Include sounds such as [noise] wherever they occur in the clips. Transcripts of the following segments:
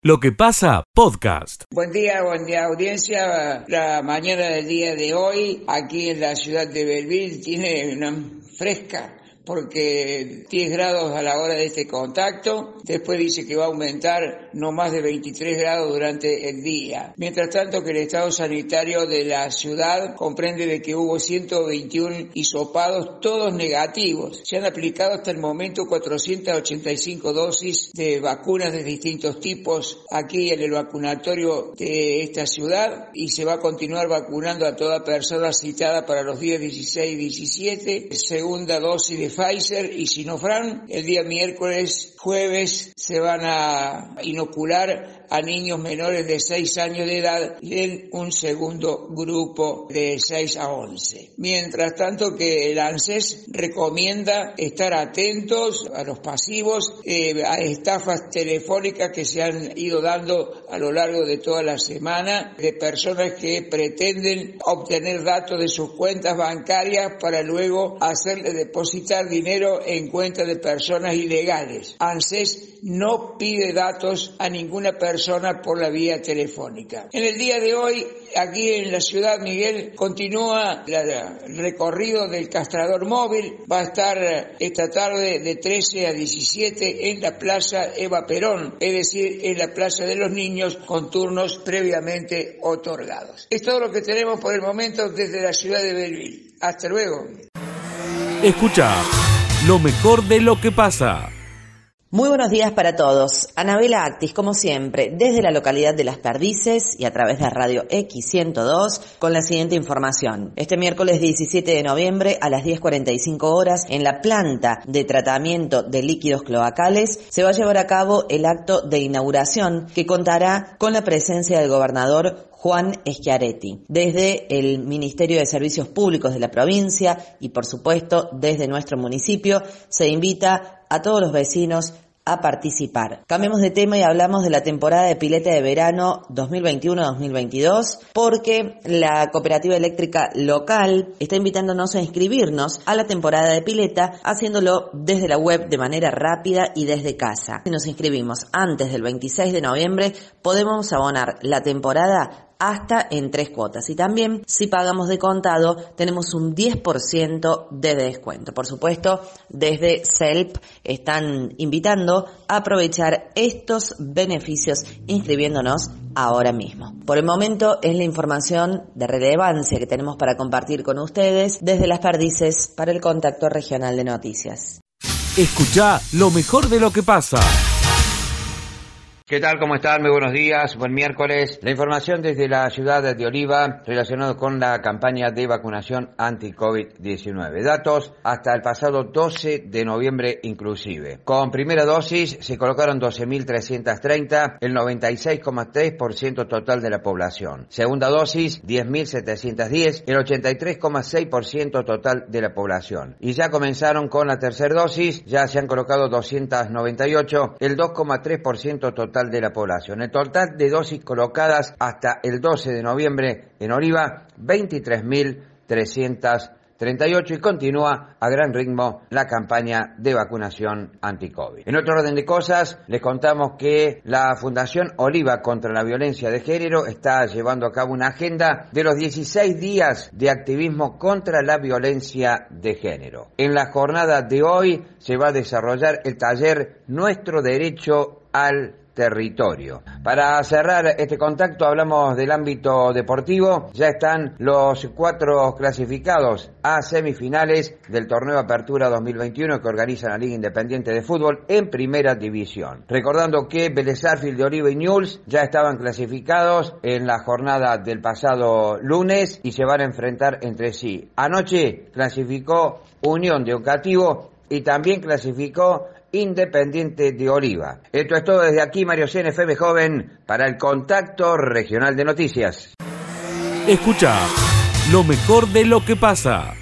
Lo que pasa, podcast. Buen día, buen día audiencia. La mañana del día de hoy, aquí en la ciudad de Belleville, tiene una fresca porque 10 grados a la hora de este contacto, después dice que va a aumentar no más de 23 grados durante el día. Mientras tanto que el estado sanitario de la ciudad comprende de que hubo 121 hisopados, todos negativos. Se han aplicado hasta el momento 485 dosis de vacunas de distintos tipos aquí en el vacunatorio de esta ciudad y se va a continuar vacunando a toda persona citada para los días 16 y 17. Segunda dosis de Pfizer y Sinofran. El día miércoles, jueves, se van a inocular a niños menores de 6 años de edad y en un segundo grupo de 6 a 11. Mientras tanto que el ANSES recomienda estar atentos a los pasivos, eh, a estafas telefónicas que se han ido dando a lo largo de toda la semana de personas que pretenden obtener datos de sus cuentas bancarias para luego hacerle depositar dinero en cuenta de personas ilegales. ANSES no pide datos a ninguna persona por la vía telefónica. En el día de hoy, aquí en la ciudad, Miguel, continúa el recorrido del castrador móvil. Va a estar esta tarde de 13 a 17 en la Plaza Eva Perón, es decir, en la Plaza de los Niños con turnos previamente otorgados. Es todo lo que tenemos por el momento desde la ciudad de Belleville. Hasta luego. Escucha lo mejor de lo que pasa. Muy buenos días para todos. Anabela Actis, como siempre, desde la localidad de Las Perdices y a través de Radio X102 con la siguiente información. Este miércoles 17 de noviembre a las 10.45 horas en la planta de tratamiento de líquidos cloacales se va a llevar a cabo el acto de inauguración que contará con la presencia del gobernador Juan Schiaretti, desde el Ministerio de Servicios Públicos de la provincia y por supuesto desde nuestro municipio se invita a todos los vecinos a participar. Cambiemos de tema y hablamos de la temporada de pileta de verano 2021-2022 porque la cooperativa eléctrica local está invitándonos a inscribirnos a la temporada de pileta haciéndolo desde la web de manera rápida y desde casa. Si nos inscribimos antes del 26 de noviembre podemos abonar la temporada hasta en tres cuotas. Y también si pagamos de contado tenemos un 10% de descuento. Por supuesto, desde CELP están invitando a aprovechar estos beneficios inscribiéndonos ahora mismo. Por el momento es la información de relevancia que tenemos para compartir con ustedes desde las perdices para el contacto regional de noticias. Escucha lo mejor de lo que pasa. ¿Qué tal? ¿Cómo están? Muy buenos días. Buen miércoles. La información desde la ciudad de Oliva relacionado con la campaña de vacunación anti-COVID-19. Datos hasta el pasado 12 de noviembre inclusive. Con primera dosis se colocaron 12.330, el 96,3% total de la población. Segunda dosis, 10.710, el 83,6% total de la población. Y ya comenzaron con la tercera dosis, ya se han colocado 298, el 2,3% total de la población. El total de dosis colocadas hasta el 12 de noviembre en Oliva, 23.338 y continúa a gran ritmo la campaña de vacunación anti-COVID. En otro orden de cosas, les contamos que la Fundación Oliva contra la Violencia de Género está llevando a cabo una agenda de los 16 días de activismo contra la violencia de género. En la jornada de hoy se va a desarrollar el taller Nuestro Derecho al territorio. Para cerrar este contacto hablamos del ámbito deportivo. Ya están los cuatro clasificados a semifinales del torneo Apertura 2021 que organiza la Liga Independiente de Fútbol en Primera División. Recordando que Vélez de Oliva y Newell's ya estaban clasificados en la jornada del pasado lunes y se van a enfrentar entre sí. Anoche clasificó Unión de Ocativo y también clasificó Independiente de Oliva. Esto es todo desde aquí, Mario CNFM Joven, para el Contacto Regional de Noticias. Escucha lo mejor de lo que pasa.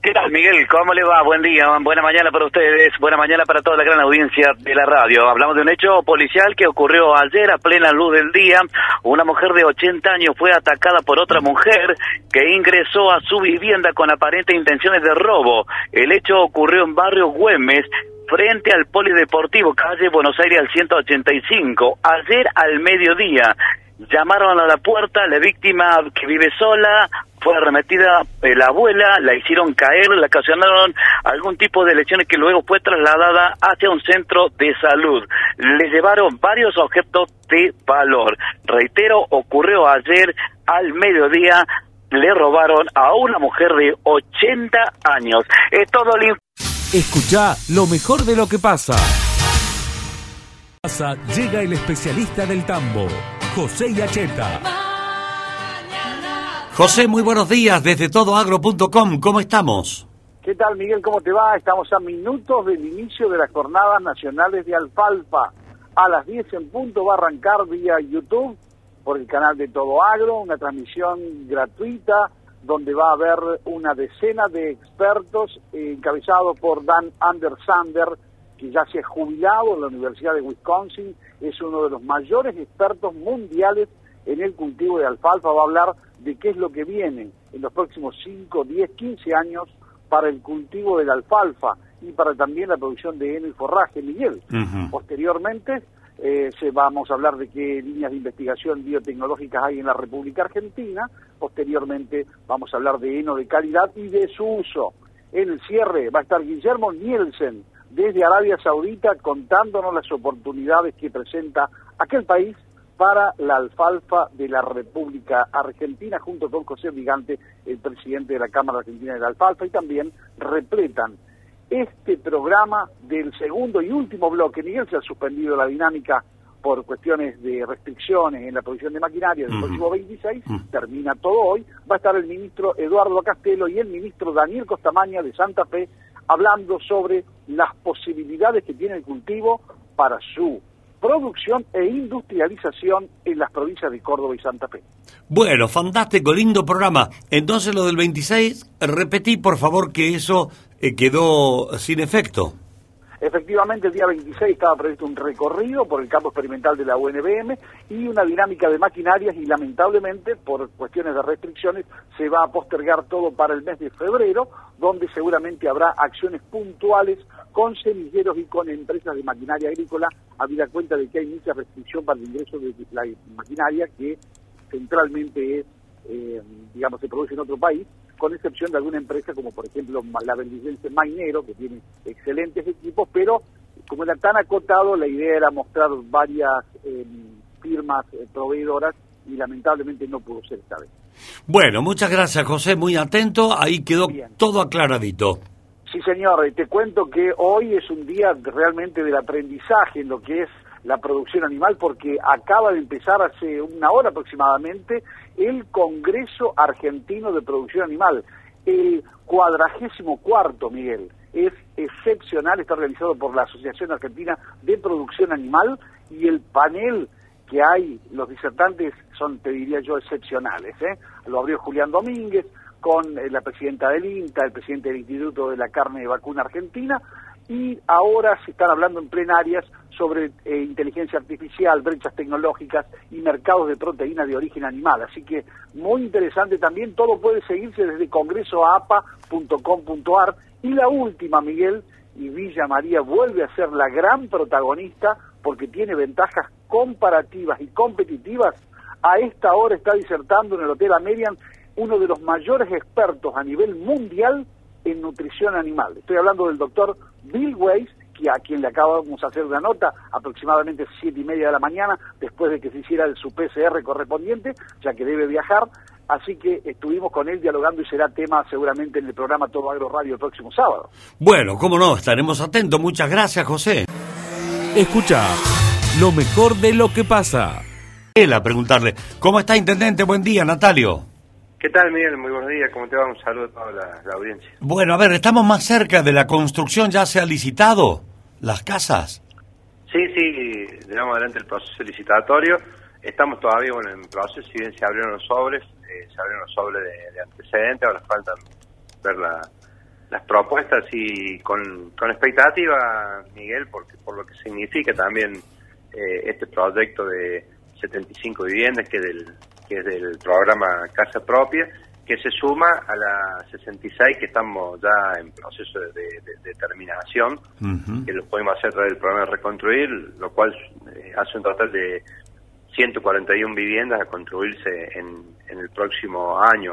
¿Qué tal, Miguel? ¿Cómo le va? Buen día, buena mañana para ustedes, buena mañana para toda la gran audiencia de la radio. Hablamos de un hecho policial que ocurrió ayer a plena luz del día. Una mujer de 80 años fue atacada por otra mujer que ingresó a su vivienda con aparentes intenciones de robo. El hecho ocurrió en barrio Güemes, frente al Polideportivo, calle Buenos Aires al 185. Ayer al mediodía llamaron a la puerta, la víctima que vive sola, fue arremetida eh, la abuela, la hicieron caer, le ocasionaron algún tipo de lesiones que luego fue trasladada hacia un centro de salud. Le llevaron varios objetos de valor. Reitero, ocurrió ayer al mediodía, le robaron a una mujer de 80 años. Es todo el Escucha lo mejor de lo que pasa. Llega el especialista del tambo, José Yacheta. José, muy buenos días desde todoagro.com. ¿Cómo estamos? ¿Qué tal, Miguel? ¿Cómo te va? Estamos a minutos del inicio de las jornadas nacionales de alfalfa. A las 10 en punto va a arrancar vía YouTube por el canal de Todo Agro, una transmisión gratuita donde va a haber una decena de expertos eh, encabezados por Dan Andersander, que ya se ha jubilado en la Universidad de Wisconsin, es uno de los mayores expertos mundiales en el cultivo de alfalfa, va a hablar de qué es lo que viene en los próximos 5, 10, 15 años para el cultivo de la alfalfa y para también la producción de heno y forraje, Miguel. Posteriormente eh, se, vamos a hablar de qué líneas de investigación biotecnológicas hay en la República Argentina. Posteriormente vamos a hablar de heno de calidad y de su uso. En el cierre va a estar Guillermo Nielsen desde Arabia Saudita contándonos las oportunidades que presenta aquel país para la alfalfa de la República Argentina, junto con José Vigante, el presidente de la Cámara Argentina de la Alfalfa, y también repletan este programa del segundo y último bloque. Miguel se ha suspendido la dinámica por cuestiones de restricciones en la producción de maquinaria del próximo 26, termina todo hoy, va a estar el ministro Eduardo Castelo y el ministro Daniel Costamaña de Santa Fe hablando sobre las posibilidades que tiene el cultivo para su producción e industrialización en las provincias de Córdoba y Santa Fe. Bueno, fantástico, lindo programa. Entonces lo del 26, repetí por favor que eso eh, quedó sin efecto. Efectivamente, el día 26 estaba previsto un recorrido por el campo experimental de la UNBM y una dinámica de maquinarias y lamentablemente, por cuestiones de restricciones, se va a postergar todo para el mes de febrero, donde seguramente habrá acciones puntuales con semilleros y con empresas de maquinaria agrícola, habida cuenta de que hay mucha restricción para el ingreso de la maquinaria que centralmente es, eh, digamos, se produce en otro país con excepción de alguna empresa como por ejemplo la Belgicense Mainero, que tiene excelentes equipos, pero como era tan acotado, la idea era mostrar varias em, firmas eh, proveedoras y lamentablemente no pudo ser esta vez. Bueno, muchas gracias José, muy atento, ahí quedó todo aclaradito. Sí, señor, te cuento que hoy es un día realmente del aprendizaje en lo que es la producción animal porque acaba de empezar hace una hora aproximadamente el Congreso Argentino de Producción Animal, el cuadragésimo cuarto, Miguel. Es excepcional, está organizado por la Asociación Argentina de Producción Animal y el panel que hay, los disertantes son, te diría yo, excepcionales. ¿eh? Lo abrió Julián Domínguez con eh, la presidenta del INTA, el presidente del Instituto de la Carne de Vacuna Argentina, y ahora se están hablando en plenarias sobre eh, inteligencia artificial, brechas tecnológicas y mercados de proteínas de origen animal. Así que muy interesante también, todo puede seguirse desde congresoapa.com.ar. Y la última, Miguel, y Villa María vuelve a ser la gran protagonista porque tiene ventajas comparativas y competitivas. A esta hora está disertando en el Hotel Amerian uno de los mayores expertos a nivel mundial en nutrición animal. Estoy hablando del doctor Bill Weiss, que a quien le acabamos de hacer una nota aproximadamente siete y media de la mañana, después de que se hiciera su PCR correspondiente, ya que debe viajar. Así que estuvimos con él dialogando y será tema seguramente en el programa Todo Agro Radio el próximo sábado. Bueno, cómo no, estaremos atentos. Muchas gracias, José. Escucha lo mejor de lo que pasa. Él a preguntarle, ¿cómo está, Intendente? Buen día, Natalio. ¿Qué tal, Miguel? Muy buenos días. ¿Cómo te va? Un saludo a toda la, audiencia. Bueno, a ver, estamos más cerca de la construcción. ¿Ya se ha licitado las casas? Sí, sí, llevamos adelante el proceso licitatorio. Estamos todavía bueno, en proceso, si bien se abrieron los sobres, eh, se abrieron los sobres de, antecedentes, ahora faltan ver las propuestas y con, con expectativa, Miguel, porque por lo que significa también eh, este proyecto de 75 viviendas que del que es del programa Casa Propia, que se suma a la 66 que estamos ya en proceso de, de, terminación, que lo podemos hacer a través del programa de reconstruir, lo cual eh, hace un total de 141 viviendas a construirse en, en el próximo año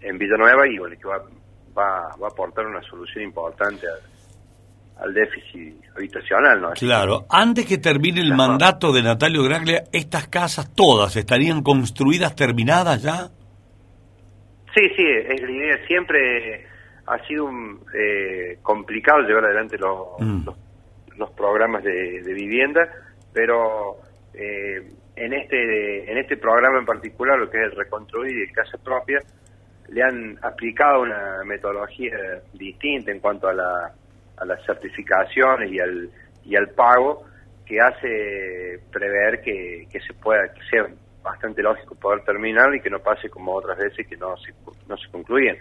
en Villanueva y bueno, que va, va, va a aportar una solución importante al, déficit habitacional. ¿no? Claro, antes que termine el mandato de Natalio Graglia, ¿estas casas todas estarían construidas, terminadas ya? Sí, sí, es la idea. Siempre ha sido un, eh, complicado llevar adelante mm. los, los, programas de, vivienda, pero eh, en este en este programa en particular, lo que es el reconstruir y el casa propia, le han aplicado una metodología distinta en cuanto a, la, a las certificaciones y al, y al pago que hace prever que, que se pueda, que sea bastante lógico poder terminar y que no pase como otras veces que no se, no se concluyen.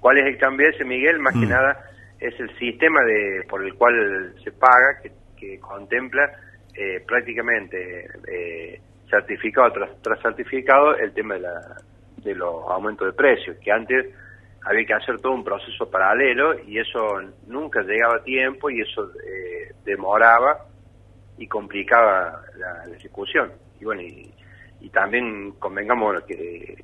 ¿Cuál es el cambio ese, Miguel? Más que mm. nada es el sistema de por el cual se paga, que, que contempla eh, prácticamente eh, certificado tras, tras certificado el tema de, la, de los aumentos de precios, que antes había que hacer todo un proceso paralelo y eso nunca llegaba a tiempo y eso eh, demoraba y complicaba la, la, ejecución. Y bueno, y, y también convengamos que,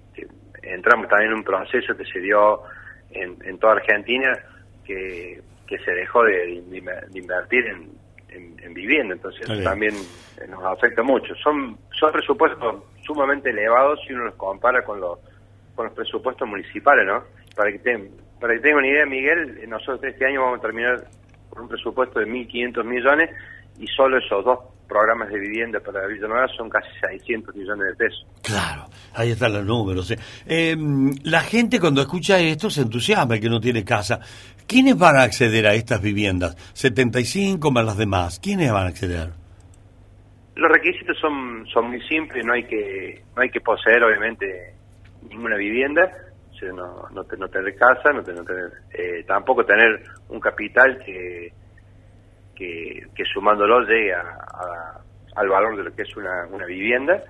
entramos también en un proceso que se dio en, en toda Argentina que, que se dejó de, invertir en, en, vivienda, entonces también nos afecta mucho. Son, son presupuestos sumamente elevados si uno los compara con los, con los presupuestos municipales, ¿no? Para que, te, para que tengan una idea, Miguel, nosotros este año vamos a terminar con un presupuesto de 1.500 millones y solo esos dos programas de vivienda para Villanueva son casi 600 millones de pesos. Claro, ahí están los números. Eh, la gente cuando escucha esto se entusiasma el que no tiene casa. ¿Quiénes van a acceder a estas viviendas? 75 más las demás. ¿Quiénes van a acceder? Los requisitos son, son muy simples, no hay que no hay que poseer obviamente ninguna vivienda, no, no, no tener casa, no tener, eh, tampoco tener un capital que que, sumándolo llegue al valor de lo que es una, una vivienda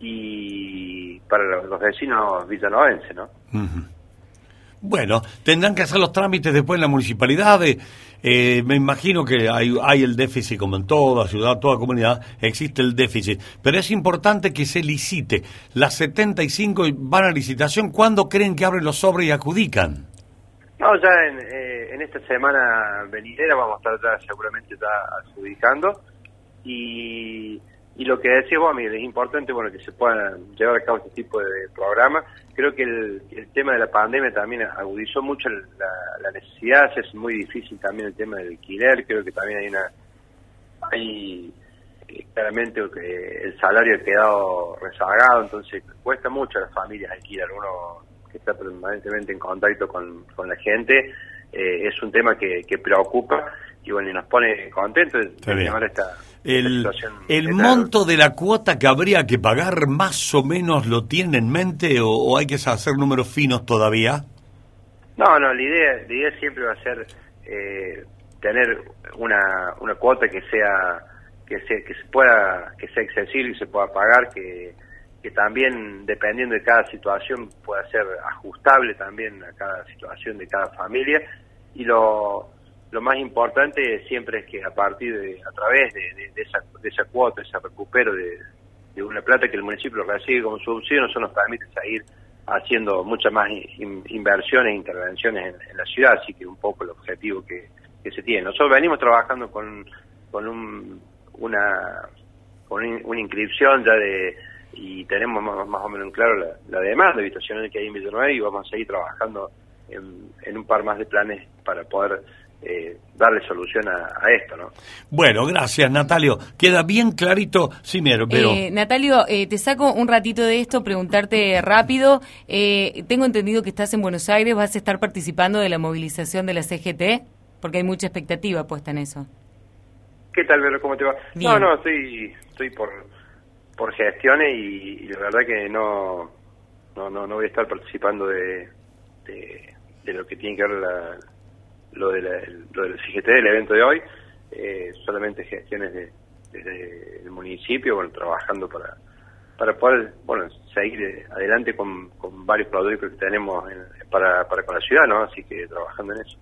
y para los, vecinos villanovenses, ¿no? Bueno, tendrán que hacer los trámites después en la municipalidad. Eh, me imagino que hay, hay el déficit, como en toda ciudad, toda comunidad, existe el déficit. Pero es importante que se licite. Las 75 van a licitación. ¿Cuándo creen que abren los sobres y adjudican? No, ya en, eh, en esta semana venidera vamos a estar ya seguramente ya adjudicando y, y lo que decía vos, Miguel, es importante bueno que se puedan llevar a cabo este tipo de programas. Creo que el, el tema de la pandemia también agudizó mucho la, la necesidad, es muy difícil también el tema del alquiler, creo que también hay una... hay eh, claramente el salario ha quedado rezagado, entonces cuesta mucho a las familias alquilar. Uno que está permanentemente en contacto con, con la gente, eh, es un tema que, que, preocupa y bueno, y nos pone contentos de esta, el. ¿El monto de la cuota que habría que pagar más o menos lo tiene en mente o, hay que hacer números finos todavía? No, no, la idea, la idea siempre va a ser eh, tener una, una cuota que sea que se, que se pueda que sea accesible y se pueda pagar que que también dependiendo de cada situación pueda ser ajustable también a cada situación de cada familia y lo, lo más importante siempre es que a partir de, a través de, esa, de esa cuota, ese recupero de, una plata que el municipio recibe como subsidio, eso nos permite seguir haciendo muchas más inversiones e intervenciones en, la ciudad, así que un poco el objetivo que, se tiene. Nosotros venimos trabajando con, con un, una, con una inscripción ya de y tenemos más, o menos en claro la, demanda habitacional que hay en Villanueva y vamos a seguir trabajando en, un par más de planes para poder eh, darle solución a, esto, ¿no? Bueno, gracias, Natalio. Queda bien clarito. Sí, pero... Eh, Natalio, eh, te saco un ratito de esto, preguntarte rápido. Eh, tengo entendido que estás en Buenos Aires, ¿vas a estar participando de la movilización de la CGT? Porque hay mucha expectativa puesta en eso. ¿Qué tal, Vero? ¿Cómo te va? No, no, estoy, estoy por por gestiones y, la verdad que no, no, no, no voy a estar participando de, de, lo que tiene que ver la, lo, de la, lo del CGT del evento de hoy, eh, solamente gestiones de, desde el municipio, bueno, trabajando para, para poder, bueno, seguir eh, adelante con, con varios proyectos que tenemos en- para, para con la ciudad, ¿no? Así que trabajando en eso.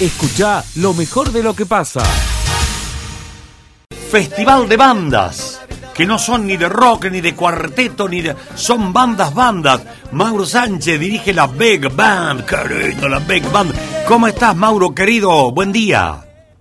Escucha lo mejor de lo que pasa. Festival de bandas, que no son ni de rock, ni de cuarteto, ni de... Son bandas, bandas. Mauro Sánchez dirige la Big Band, qué lindo la Big Band. ¿Cómo estás, Mauro, querido? Buen día.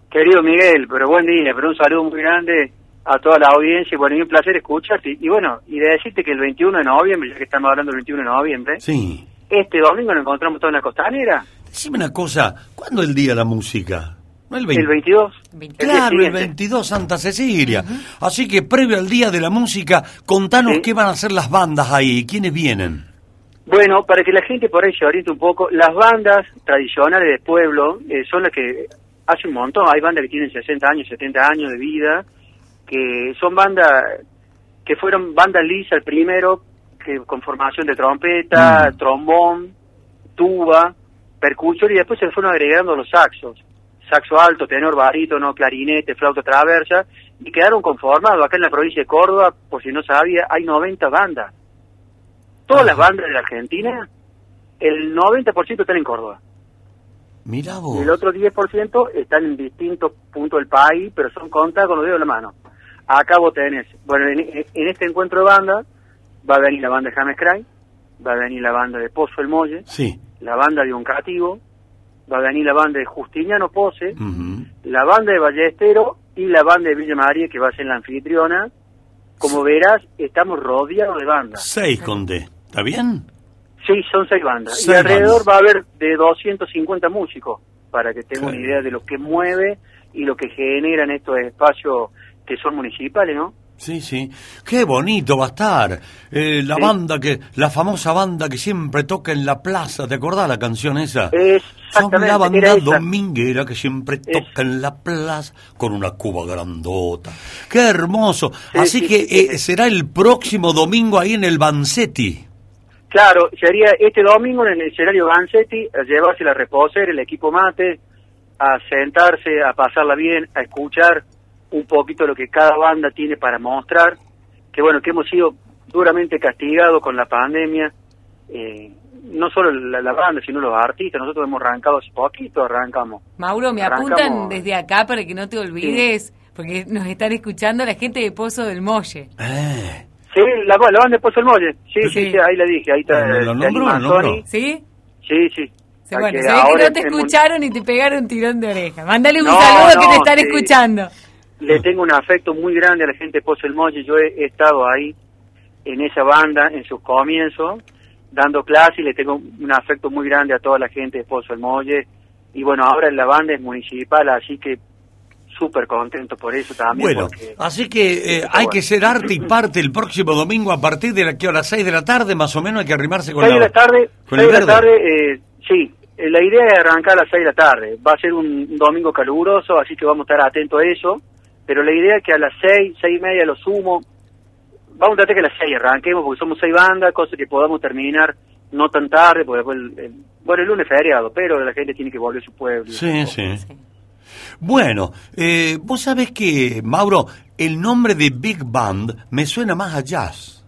Querido Miguel, pero buen día, pero un saludo muy grande a toda la audiencia y bueno, y un placer escucharte. Y, y bueno, y de decirte que el 21 de noviembre, ya que estamos hablando del 21 de noviembre, Sí. este domingo nos encontramos todos en la costanera, Decime una cosa, ¿cuándo es el día de la música? ¿No el 20? el 22. el día Claro, el siguiente. 22 Santa Cecilia. Así que previo al día de la música, contanos Sí. qué van a hacer las bandas ahí, quiénes vienen. Bueno, para que la gente por ahí se oriente un poco, las bandas tradicionales del pueblo eh, son las que hace un montón, hay bandas que tienen 60 años, 70 años de vida, que son bandas que fueron bandas lisas primero, que con formación de trompeta, Mm. trombón, tuba, percusión y después se le fueron agregando los saxos, saxo alto, tenor, barítono, clarinete, flauta traversa y quedaron conformados acá en la provincia de Córdoba, por si no sabía, hay 90 bandas. Todas las bandas de la Argentina, el 90% están en Córdoba. Mirá Y vos. el otro 10% están en distintos puntos del país, pero son contados con los dedos de la mano. Acá vos tenés, bueno, en, en este encuentro de bandas va a venir la banda de James Cray, va a venir la banda de Pozo El Molle, Sí. la banda de Un Cativo, va a venir la banda de Justiniano Pose, la banda de Ballestero y la banda de Villa María que va a ser la anfitriona. Como verás, estamos rodeados de bandas. Seis conté. ¿Está bien? Sí, son seis bandas. Seis y alrededor bandas. va a haber de 250 músicos, para que tengan una idea de lo que mueve y lo que generan estos espacios que son municipales, ¿no? Sí, sí. Qué bonito va a estar. Eh, la Sí. banda que, la famosa banda que siempre toca en la plaza. ¿Te acordás la canción esa? Es Son la banda dominguera que siempre toca en la plaza con una cuba grandota. Qué hermoso. Sí, Así sí, que eh, será el próximo domingo ahí en el Bansetti. Claro, sería este domingo en el escenario Gansetti, a llevarse la reposer, el equipo mate, a sentarse, a pasarla bien, a escuchar un poquito lo que cada banda tiene para mostrar, que bueno, que hemos sido duramente castigados con la pandemia, eh, no solo la, la banda, sino los artistas, nosotros hemos arrancado hace poquito, arrancamos. Mauro, me Arrancamos. apuntan desde acá para que no te olvides, porque nos están escuchando la gente de Pozo del Molle. Eh, Sí, la, la banda de Pozo el Molle, sí, sí, Sí. sí, ahí la dije, ahí está. Lo- nombró, anima lo. ¿Sí? Sí, sí. Sí, bueno, que se ve que no te en escucharon y te pegaron un tirón de oreja. Mándale un No, saludo que te están sí. escuchando. Le tengo un afecto muy grande a la gente de Pozo el Molle. Yo he, he estado ahí en esa banda en sus comienzos, dando clases y le tengo un afecto muy grande a toda la gente de Pozo el Molle. Y bueno, ahora la banda es municipal, así que súper contento por eso también. bueno, porque- así que eh, hay bueno. que ser arte y parte el próximo domingo a partir de la que hora 6 de la tarde, más o menos hay que arrimarse con seis de la, la tarde, con seis el de la tarde, eh, sí. eh, La idea es arrancar a las 6 de la tarde. Va a ser un, un domingo caluroso, así que vamos a estar atentos a eso. Pero la idea es que a las 6, 6 y media lo sumo. Vamos a tratar que a las 6 arranquemos, porque somos 6 bandas, cosa que podamos terminar no tan tarde, porque después, el, el- bueno, el lunes es feriado, pero la gente tiene que volver a su pueblo. Sí, sí. Bueno, eh, vos sabés que, Mauro, el nombre de Big Band me suena más a jazz.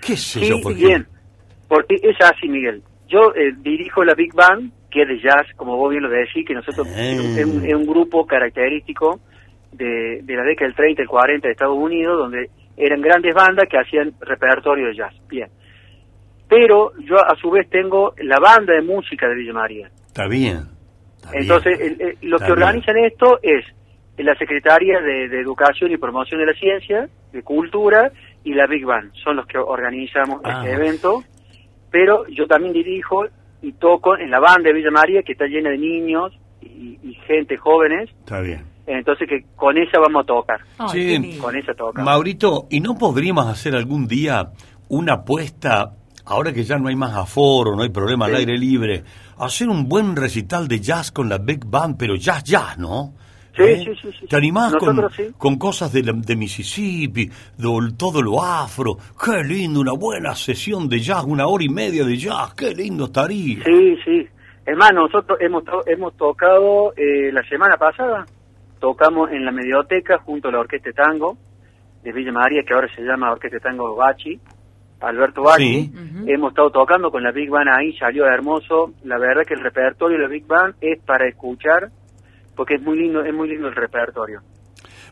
¿Qué sé Sí, yo? por qué? bien, porque es así, Miguel. Yo eh, dirijo la Big Band, que es de jazz, como vos bien lo decís, que nosotros Ah. es, un, es un grupo característico de, de la década del 30 y el 40 de Estados Unidos, donde eran grandes bandas que hacían repertorio de jazz. Bien. Pero yo a su vez tengo la banda de música de Villa María. Está bien. está bien. Entonces, el- el- lo que bien. organizan esto es la Secretaría de, de Educación y Promoción de la Ciencia, de Cultura y la Big Band. Son los que organizamos Ah. este evento. Pero yo también dirijo y toco en la banda de Villa María, que está llena de niños y, y gente jóvenes. Está bien. Entonces, que con esa vamos a tocar. Ay. Con esa toca. Maurito, ¿y no podríamos hacer algún día una apuesta, ahora que ya no hay más aforo, no hay problema al aire libre, hacer un buen recital de jazz con la Big Band, pero jazz, jazz, ¿no? Sí, ¿Eh? sí, sí, sí. ¿Te animás con, Nosotros sí. con cosas de, la- de Mississippi, de todo lo afro? Qué lindo, una buena sesión de jazz, una hora y media de jazz, qué lindo estaría. Sí, sí. Hermano, nosotros hemos, to- hemos tocado eh, la semana pasada, tocamos en la Medioteca junto a la Orquesta de Tango de Villa María, que ahora se llama Orquesta de Tango Bachi, Alberto Bacchi. Sí. Hemos estado tocando con la Big Band ahí, salió hermoso. La verdad que el repertorio de la Big Band es para escuchar, porque es muy lindo, es muy lindo el repertorio.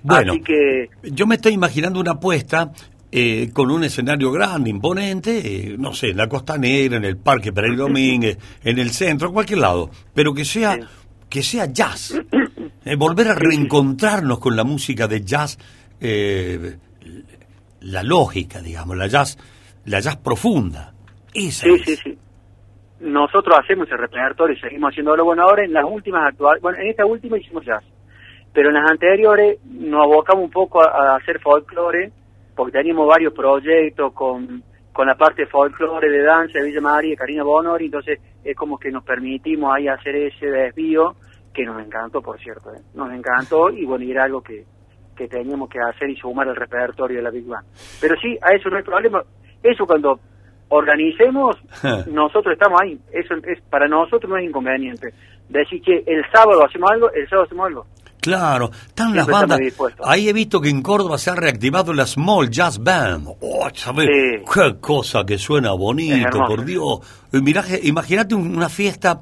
Bueno, Así que yo me estoy imaginando una apuesta eh, con un escenario grande, imponente, eh, no sé, en la Costanera, en el Parque Pereira [laughs] Domínguez, en el centro, en cualquier lado, pero que sea, Sí. que sea jazz. [clears throat] Eh, volver a reencontrarnos con la música de jazz, eh, la lógica, digamos, la jazz, la jazz profunda. Esa Sí, es. sí, sí. Nosotros hacemos el repertorio y seguimos haciéndolo. Bueno, ahora en las últimas actuales, bueno, en esta última hicimos jazz, pero en las anteriores nos abocamos un poco a, a hacer folclore, porque teníamos varios proyectos con, con la parte de folclore, de danza de Villa María, de Karina Bonori, entonces es como que nos permitimos ahí hacer ese desvío, que nos encantó, por cierto, ¿eh? nos encantó y bueno, y era algo que, que teníamos que hacer y sumar al repertorio de la Big Band. Pero sí, a eso no hay problema. Eso cuando organicemos, [laughs] nosotros estamos ahí. Eso es para nosotros no es inconveniente. Decir que el sábado hacemos algo, el sábado hacemos algo. Claro, están Siempre las bandas. Ahí he visto que en Córdoba se ha reactivado la Small Jazz Band. Oh, ¿sabes? Sí. Qué cosa que suena bonito, por Dios. Mirá, Imagínate un- una fiesta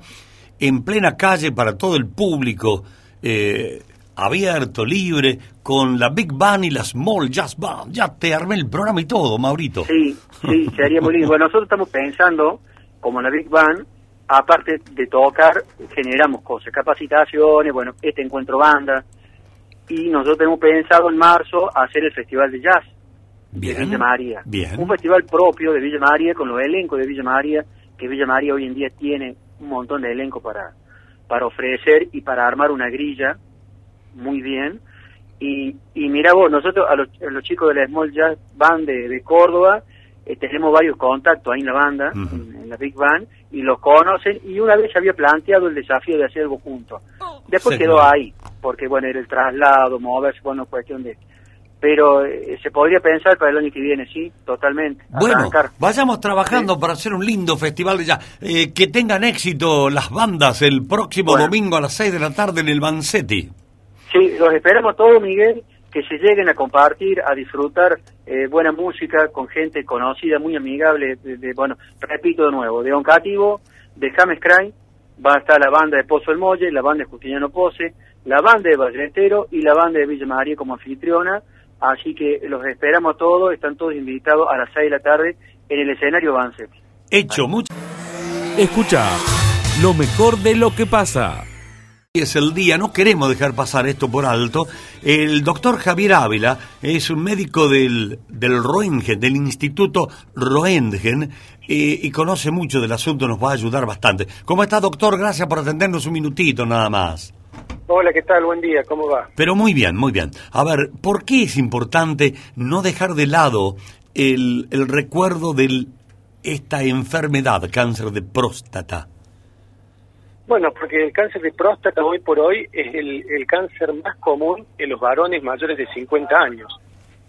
en plena calle para todo el público, eh, abierto, libre, con la Big Band y la Small Jazz Band. Ya te armé el programa y todo, Maurito. Sí, sí, sería muy lindo. Bueno, nosotros estamos pensando, como la Big Band, aparte de tocar, generamos cosas, capacitaciones, bueno, este encuentro banda. Y nosotros tenemos pensado en marzo hacer el Festival de Jazz de Bien. Villa María. Bien. Un festival propio de Villa María, con los elencos de Villa María, que Villa María hoy en día tiene un montón de elenco para, para ofrecer y para armar una grilla muy bien. Y, y mira vos, nosotros a los, a los chicos de la Small Jazz Band de, de Córdoba eh, tenemos varios contactos ahí en la banda, en, en la Big Band, y los conocen, y una vez se había planteado el desafío de hacer algo juntos. Después Sí, quedó ahí, porque bueno, era el traslado, moverse, bueno, cuestión de... Pero eh, se podría pensar para el año que viene, sí, totalmente. Bueno, arrancar. vayamos trabajando para hacer un lindo festival de jazz. Eh, que tengan éxito las bandas el próximo Bueno. domingo a las 6 de la tarde en el Bansetti. Sí, los esperamos todos, Miguel, que se lleguen a compartir, a disfrutar eh, buena música con gente conocida, muy amigable. De, de- bueno, repito de nuevo, de Oncativo, de James Cry, va a estar la banda de Pozo El Molle, la banda de Justiniano Pose, la banda de Balletero y la banda de Villa María como anfitriona. Así que los esperamos todos, están todos invitados a las 6 de la tarde en el escenario Banset. Hecho, mucho. Escucha lo mejor de lo que pasa. Es el día, no queremos dejar pasar esto por alto. El doctor Javier Ávila es un médico del, del Roentgen, del Instituto Roentgen, eh, y conoce mucho del asunto, nos va a ayudar bastante. ¿Cómo está, doctor? Gracias por atendernos un minutito nada más. Hola, ¿qué tal? Buen día, ¿cómo va? Pero muy bien, muy bien. A ver, ¿por qué es importante no dejar de lado el, el recuerdo de esta enfermedad, cáncer de próstata? Bueno, porque el cáncer de próstata hoy por hoy es el, el cáncer más común en los varones mayores de 50 años.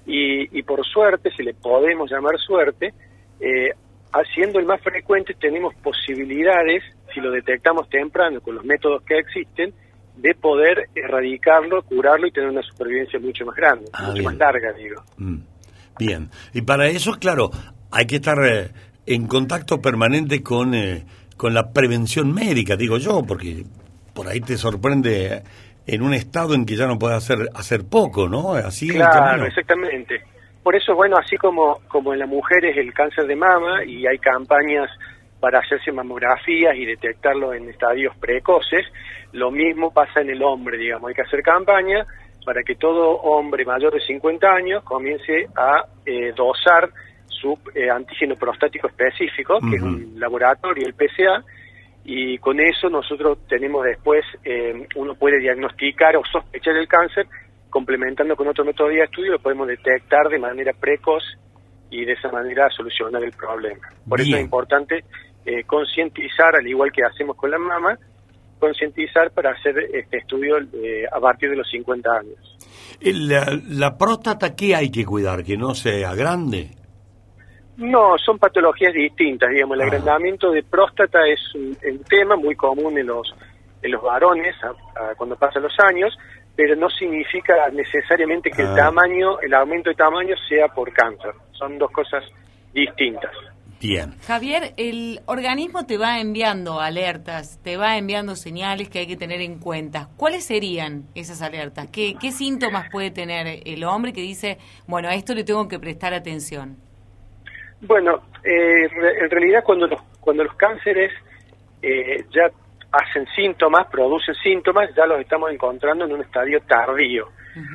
Y, y por suerte, si le podemos llamar suerte, eh, haciendo el más frecuente tenemos posibilidades, si lo detectamos temprano con los métodos que existen, de poder erradicarlo, curarlo y tener una supervivencia mucho más grande, Ah, mucho bien. más larga, digo. Mm, Bien. Y para eso, claro, hay que estar eh, en contacto permanente con, eh, con la prevención médica, digo yo, porque por ahí te sorprende en un estado en que ya no puedes hacer, hacer poco, ¿no? Así el Claro, exactamente. Por eso, bueno, así como, como en la mujer es el cáncer de mama y hay campañas para hacerse mamografías y detectarlo en estadios precoces, lo mismo pasa en el hombre, digamos. Hay que hacer campaña para que todo hombre mayor de 50 años comience a eh, dosar su eh, antígeno prostático específico, que es un laboratorio, el PSA, y con eso nosotros tenemos después, eh, uno puede diagnosticar o sospechar el cáncer, complementando con otro método de estudio, lo podemos detectar de manera precoz y de esa manera solucionar el problema. Por eso es importante eh, concientizar, al igual que hacemos con la mama, concientizar para hacer este estudio eh, a partir de los 50 años. El- La, la próstata, ¿qué hay que cuidar? ¿Que no sea grande? No, son patologías distintas, digamos. El Ah. agrandamiento de próstata es un, un tema muy común en los, en los varones a- a- cuando pasan los años, pero no significa necesariamente que Ah. el tamaño, el aumento de tamaño sea por cáncer. Son dos cosas distintas. Bien. Javier, el organismo te va enviando alertas, te va enviando señales que hay que tener en cuenta. ¿Cuáles serían esas alertas? ¿Qué, qué síntomas puede tener el hombre que dice, bueno, a esto le tengo que prestar atención? Bueno, eh, en realidad cuando los, cuando los cánceres eh, ya hacen síntomas, producen síntomas, ya los estamos encontrando en un estadio tardío.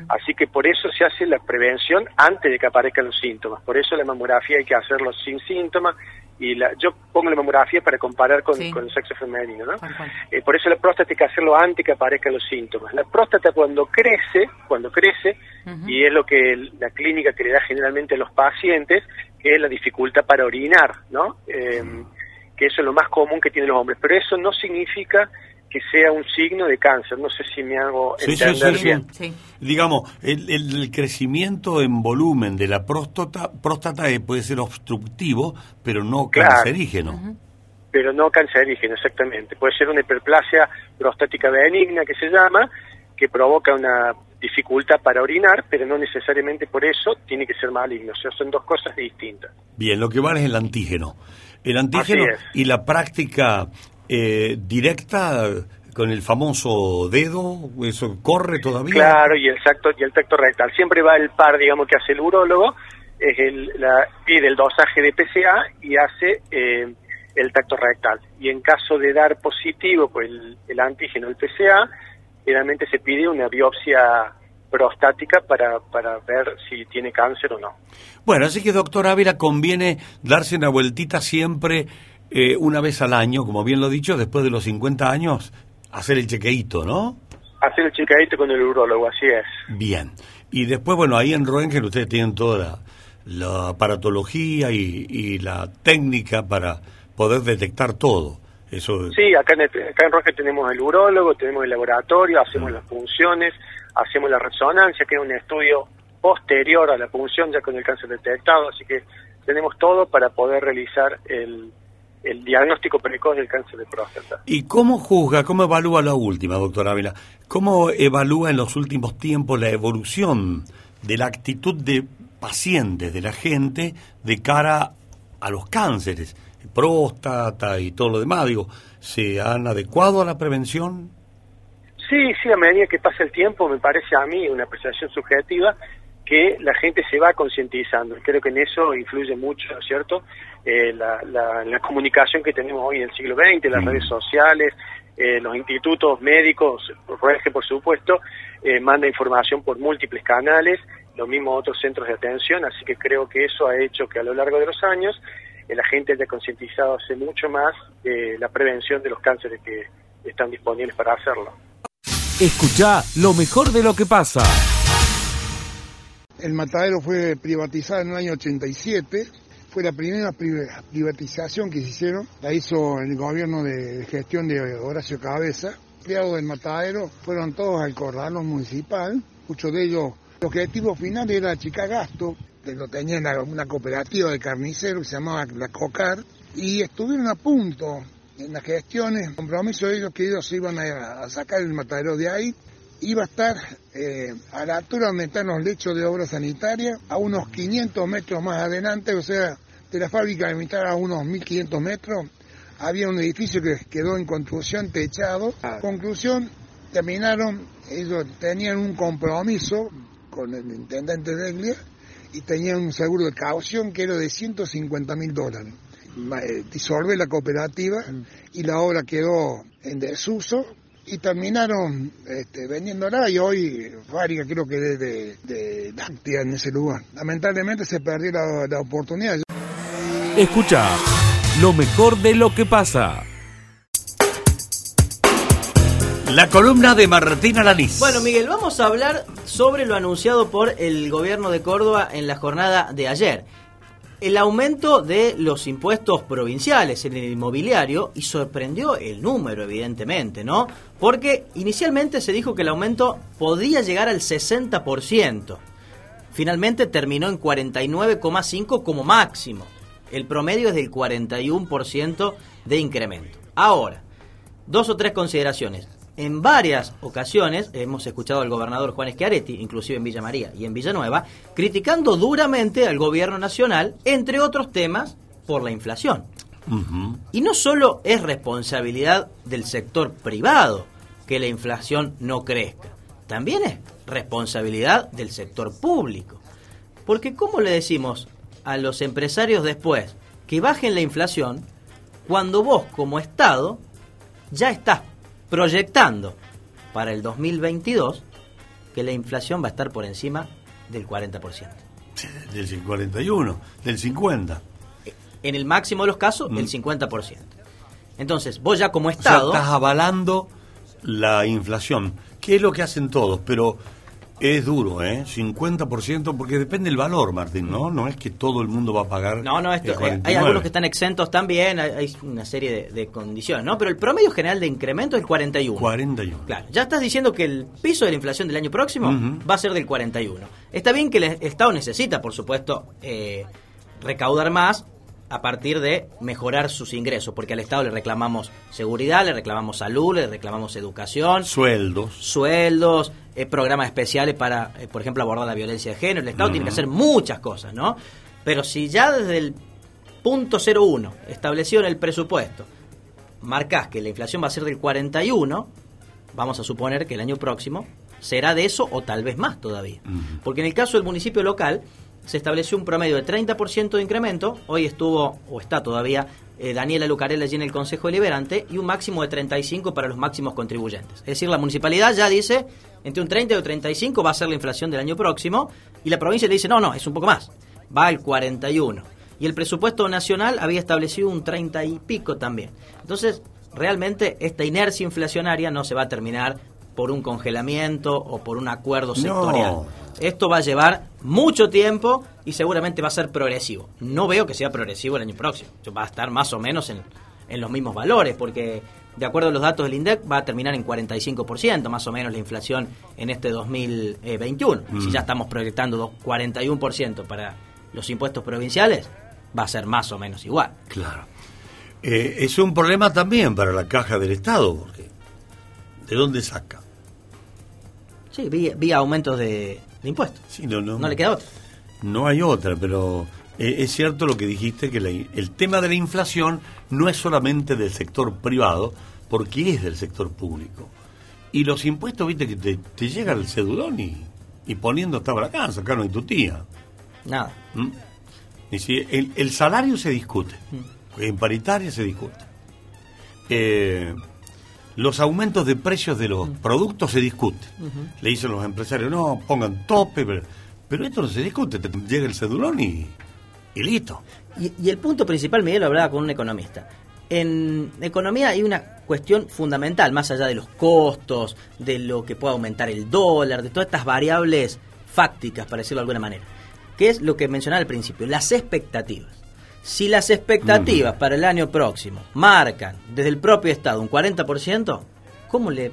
Así que por eso se hace la prevención antes de que aparezcan los síntomas. Por eso la mamografía hay que hacerlo sin síntomas. Y la, yo pongo la mamografía para comparar con, con el sexo femenino, ¿no? Eh, por eso la próstata hay que hacerlo antes de que aparezcan los síntomas. La próstata cuando crece, cuando crece, y es lo que la clínica que le da generalmente a los pacientes, que es la dificultad para orinar, ¿no? Eh, que eso es lo más común que tienen los hombres. Pero eso no significa que sea un signo de cáncer. No sé si me hago entender bien. Digamos, el, crecimiento en volumen de la próstata, próstata eh, puede ser obstructivo, pero no cancerígeno. Pero no cancerígeno, exactamente. Puede ser una hiperplasia prostática benigna que se llama, que provoca una dificultad para orinar, pero no necesariamente por eso tiene que ser maligno. O sea, son dos cosas distintas. Bien, lo que vale es el antígeno. El antígeno y la práctica eh, directa con el famoso dedo, eso corre todavía. Claro, y el tacto, y el tacto rectal. Siempre va el par, digamos, que hace el urólogo, es el, la, pide el dosaje de PCA y hace eh, el tacto rectal. Y en caso de dar positivo pues el, el antígeno, el PCA, generalmente se pide una biopsia prostática para, para ver si tiene cáncer o no. Bueno, así que doctor Ávila, conviene darse una vueltita siempre eh, una vez al año, como bien lo he dicho, después de los 50 años, hacer el chequeíto, ¿no? Hacer el chequeíto con el urólogo, así es. Bien. Y después, bueno, ahí en Röntgen ustedes tienen toda la, aparatología y, la técnica para poder detectar todo. Eso Sí, acá en, acá en tenemos el urólogo, tenemos el laboratorio, hacemos mm. las funciones, hacemos la resonancia, que es un estudio posterior a la punción ya con el cáncer detectado, así que tenemos todo para poder realizar el, el diagnóstico precoz del cáncer de próstata. ¿Y cómo juzga, cómo evalúa la última, doctora Ávila? ¿Cómo evalúa en los últimos tiempos la evolución de la actitud de pacientes, de la gente, de cara a los cánceres, próstata y todo lo demás? Digo, ¿se han adecuado a la prevención? Sí, sí, a medida que pasa el tiempo, me parece a mí una apreciación subjetiva, que la gente se va concientizando. Creo que en eso influye mucho, ¿no es cierto? Eh, la, la, comunicación que tenemos hoy en el siglo XX, las mm. redes sociales, eh, los institutos médicos, REGE por supuesto, eh, manda información por múltiples canales, lo mismo otros centros de atención, así que creo que eso ha hecho que a lo largo de los años la gente haya concientizado hace mucho más de la prevención de los cánceres que están disponibles para hacerlo. Escucha lo mejor de lo que pasa. El matadero fue privatizado en el año 87. Fue la primera privatización que se hicieron. La hizo el gobierno de gestión de Horacio Cabeza. Empleados del matadero fueron todos al corralón municipal. Muchos de ellos, el objetivo final era achicar gasto, que lo tenía una cooperativa de carniceros que se llamaba la COCAR. Y estuvieron a punto en las gestiones, compromiso de ellos que ellos se iban a sacar el matadero de ahí iba a estar eh, a la altura donde están los lechos de obra sanitaria, a unos 500 metros más adelante, o sea, de la fábrica de mitad a unos 1500 metros, había un edificio que quedó en construcción techado. conclusión, terminaron, ellos tenían un compromiso con el intendente de Eglia y tenían un seguro de caución que era de 150 mil dólares. Eh, disolve la cooperativa y la obra quedó en desuso y terminaron este, vendiéndola y hoy fábrica creo que de, de, de en ese lugar. Lamentablemente se perdió la, la oportunidad. Escucha lo mejor de lo que pasa. La columna de Martina Lanís. Bueno, Miguel, vamos a hablar sobre lo anunciado por el gobierno de Córdoba en la jornada de ayer el aumento de los impuestos provinciales en el inmobiliario y sorprendió el número, evidentemente, ¿no? Porque inicialmente se dijo que el aumento podía llegar al 60%. Finalmente terminó en 49,5% como máximo. El promedio es del 41% de incremento. Ahora, dos o tres consideraciones. En varias ocasiones hemos escuchado al gobernador Juan Schiaretti, inclusive en Villa María y en Villanueva, criticando duramente al gobierno nacional, entre otros temas, por la inflación. Y no solo es responsabilidad del sector privado que la inflación no crezca, también es responsabilidad del sector público. Porque ¿cómo le decimos a los empresarios después que bajen la inflación cuando vos como Estado ya estás proyectando para el 2022 que la inflación va a estar por encima del 40%? Del 41, del 50. En el máximo de los casos, el 50%. Entonces, vos ya como Estado... O sea, estás avalando la inflación, que es lo que hacen todos, pero es duro, ¿eh? 50%, porque depende del valor, Martín, ¿no? No es que todo el mundo va a pagar. No, no, esto, eh, hay algunos que están exentos también, hay, hay una serie de, de, condiciones, ¿no? Pero el promedio general de incremento es el 41. 41. Claro, ya estás diciendo que el piso de la inflación del año próximo uh -huh. va a ser del 41. Está bien que el Estado necesita, por supuesto, eh, recaudar más a partir de mejorar sus ingresos, porque al Estado le reclamamos seguridad, le reclamamos salud, le reclamamos educación, sueldos, sueldos, eh, programas especiales para, eh, por ejemplo, abordar la violencia de género. El Estado uh -huh. tiene que hacer muchas cosas, ¿no? Pero si ya desde el punto 01 establecido en el presupuesto marcás que la inflación va a ser del 41, vamos a suponer que el año próximo será de eso o tal vez más todavía. Uh -huh. Porque en el caso del municipio local, se estableció un promedio de 30% de incremento, hoy estuvo, o está todavía, eh, Daniela Lucarella allí en el Consejo Deliberante, y un máximo de 35 para los máximos contribuyentes. Es decir, la municipalidad ya dice, entre un 30 y un 35 va a ser la inflación del año próximo, y la provincia le dice, no, no, es un poco más, va al 41. Y el presupuesto nacional había establecido un 30 y pico también. Entonces, realmente esta inercia inflacionaria no se va a terminar por un congelamiento o por un acuerdo sectorial. No. Esto va a llevar mucho tiempo y seguramente va a ser progresivo. No veo que sea progresivo el año próximo. Va a estar más o menos en, en los mismos valores, porque de acuerdo a los datos del INDEC va a terminar en 45% más o menos la inflación en este 2021. Mm. Si ya estamos proyectando 41% para los impuestos provinciales, va a ser más o menos igual. Claro. Eh, es un problema también para la caja del Estado, porque ¿de dónde saca? Sí, vía, vía aumentos de, de impuestos. Sí, no, no, no le queda otra. No hay otra, pero eh, es cierto lo que dijiste, que la, el tema de la inflación no es solamente del sector privado, porque es del sector público. Y los impuestos, viste, que te, te llega el cedulón y, y poniendo estaba la casa, acá no hay tu tía. Nada. ¿Mm? Y si el, el, salario se discute, mm. en paritaria se discute. Eh, los aumentos de precios de los productos se discuten. Uh -huh. Le dicen los empresarios, no, pongan tope, pero, pero, esto no se discute, te llega el cedulón y, y listo. Y, y, el punto principal, Miguel, lo hablaba con un economista. En economía hay una cuestión fundamental, más allá de los costos, de lo que pueda aumentar el dólar, de todas estas variables fácticas, para decirlo de alguna manera, que es lo que mencionaba al principio, las expectativas. Si las expectativas uh -huh. para el año próximo marcan desde el propio Estado un 40%, ¿cómo le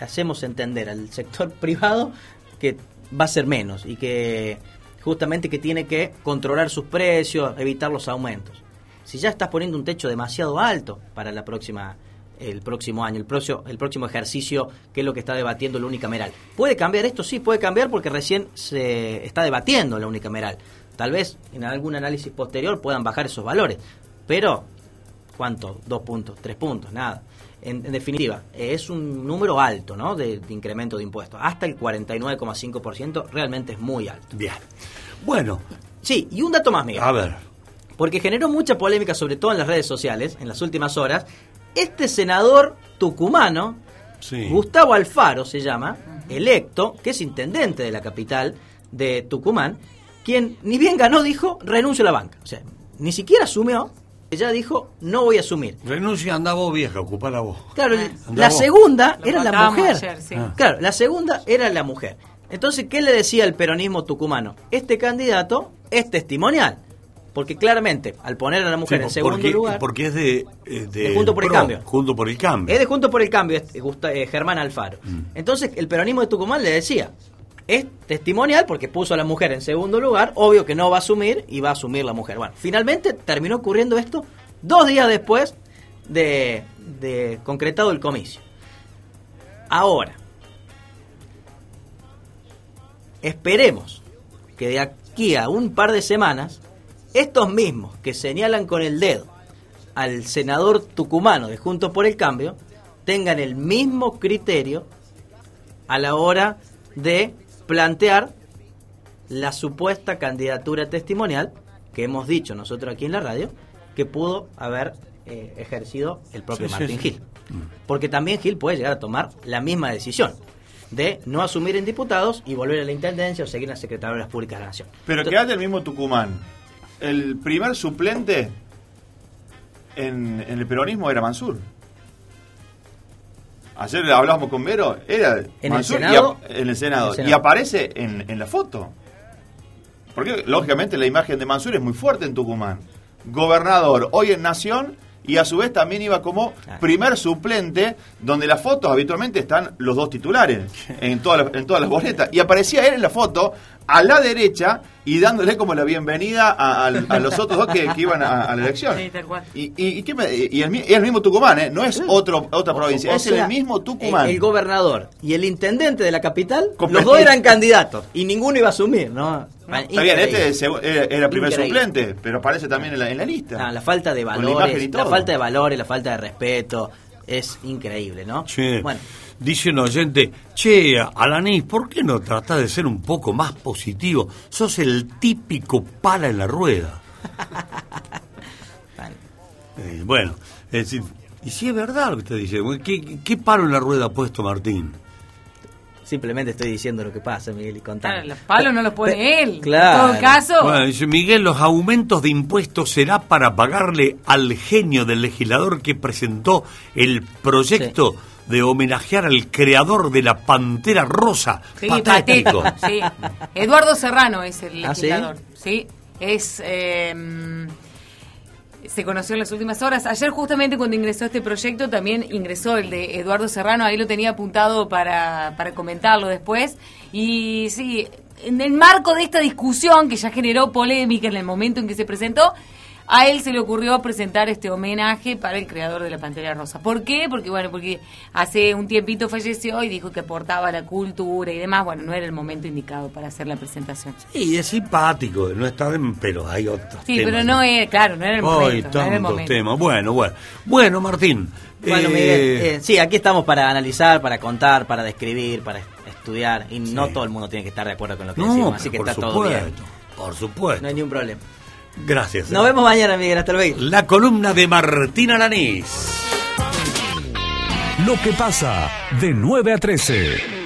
hacemos entender al sector [laughs] privado que va a ser menos y que justamente que tiene que controlar sus precios, evitar los aumentos? Si ya estás poniendo un techo demasiado alto para la próxima el próximo año, el próximo, el próximo ejercicio, que es lo que está debatiendo la unicameral. ¿Puede cambiar esto? Sí, puede cambiar porque recién se está debatiendo la unicameral. Tal vez en algún análisis posterior puedan bajar esos valores. Pero, ¿cuánto? Dos puntos, tres puntos, nada. En, en definitiva, es un número alto ¿no? de, de incremento de impuestos. Hasta el 49,5% realmente es muy alto. Bien. Bueno. Sí, y un dato más, Miguel. A ver. Porque generó mucha polémica, sobre todo en las redes sociales, en las últimas horas. Este senador tucumano, sí. Gustavo Alfaro se llama, electo, que es intendente de la capital de Tucumán, quien ni bien ganó dijo renuncio a la banca. O sea, ni siquiera asumió, ya dijo no voy a asumir. Renuncia, anda vos vieja, ocupa la voz. Claro, andá la vos. segunda Lo era la mujer. Ayer, sí. ah. Claro, la segunda era la mujer. Entonces, ¿qué le decía el peronismo tucumano? Este candidato es testimonial. Porque claramente, al poner a la mujer sí, en segundo porque, lugar. Porque es de, de, de Junto por Pro, el Cambio. Junto por el Cambio. Es de Junto por el Cambio, es eh, Germán Alfaro. Mm. Entonces, el peronismo de Tucumán le decía: es testimonial porque puso a la mujer en segundo lugar, obvio que no va a asumir y va a asumir la mujer. Bueno, finalmente terminó ocurriendo esto dos días después de, concretado el comicio. Ahora, esperemos que de aquí a un par de semanas, estos mismos que señalan con el dedo al senador tucumano de Juntos por el Cambio, tengan el mismo criterio a la hora de plantear la supuesta candidatura testimonial que hemos dicho nosotros aquí en la radio que pudo haber eh, ejercido el propio Sí, Martín sí. Gil. Porque también Gil puede llegar a tomar la misma decisión de no asumir en diputados y volver a la intendencia o seguir en la Secretaría de las Públicas de la Nación. Pero Entonces- quédate el mismo Tucumán. El primer suplente en, en el peronismo era Mansur. Ayer hablábamos con Vero, era el Mansur Senado? en el Senado. En el Senado. Y aparece en, en la foto. Porque lógicamente la imagen de Mansur es muy fuerte en Tucumán. Gobernador, hoy en Nación, y a su vez también iba como primer suplente, donde las fotos habitualmente están los dos titulares en todas las, en todas las boletas. Y aparecía él en la foto a la derecha y dándole como la bienvenida a, a- a los otros dos que, que iban a, a la elección. Sí, tal cual. Y, y, y qué me- y el, mi- es el mismo Tucumán, ¿eh? no es otro, otra provincia, O es sea, el mismo Tucumán. El, el gobernador y el intendente de la capital, los dos eran candidatos y ninguno iba a asumir, ¿no? Está bien, este es segu- era, era primer Increíble. suplente, pero aparece también en la, en la lista. Ah, la falta de la valores, y la falta de valores, la falta de respeto es increíble, ¿no? Che, Bueno, dice un oyente, che, Alanis, ¿por qué no tratás de ser un poco más positivo? Sos el típico pala en la rueda. [laughs] Eh, bueno, es decir, y si es verdad lo que usted dice, ¿qué, qué palo en la rueda ha puesto Martín? simplemente estoy diciendo lo que pasa, Miguel, y contando. Claro, los palos no los pone Pe- él. claro. En todo caso, Bueno, dice Miguel, los aumentos de impuestos será para pagarle al genio del legislador que presentó el proyecto de homenajear al creador de la Pantera Rosa. sí, Patético. Sí. Eduardo Serrano es el ¿Ah, sí? legislador. sí? es. eh, se conoció en las últimas horas. Ayer justamente cuando ingresó este proyecto también ingresó el de Eduardo Serrano, ahí lo tenía apuntado para, para comentarlo después. Y sí, en el marco de esta discusión que ya generó polémica en el momento en que se presentó, a él se le ocurrió presentar este homenaje para el creador de la Pantera Rosa. ¿Por qué? Porque bueno, porque hace un tiempito falleció y dijo que aportaba la cultura y demás. Bueno, no era el momento indicado para hacer la presentación. Y es simpático, no está bien, pero hay otros Sí, temas. pero no era, claro, no era el momento. no el tantos momento. temas. Bueno, bueno. Bueno, Martín. Bueno, eh, Miguel, eh, sí, aquí estamos para analizar, para contar, para describir, para estudiar, y no todo el mundo tiene que estar de acuerdo con lo que No, decimos, así que por está todo bien. supuesto, por supuesto. No hay ningún problema. Gracias. Nos vemos mañana, Miguel, hasta luego. La columna de Martín Alanís. Lo que pasa de 9 a 13.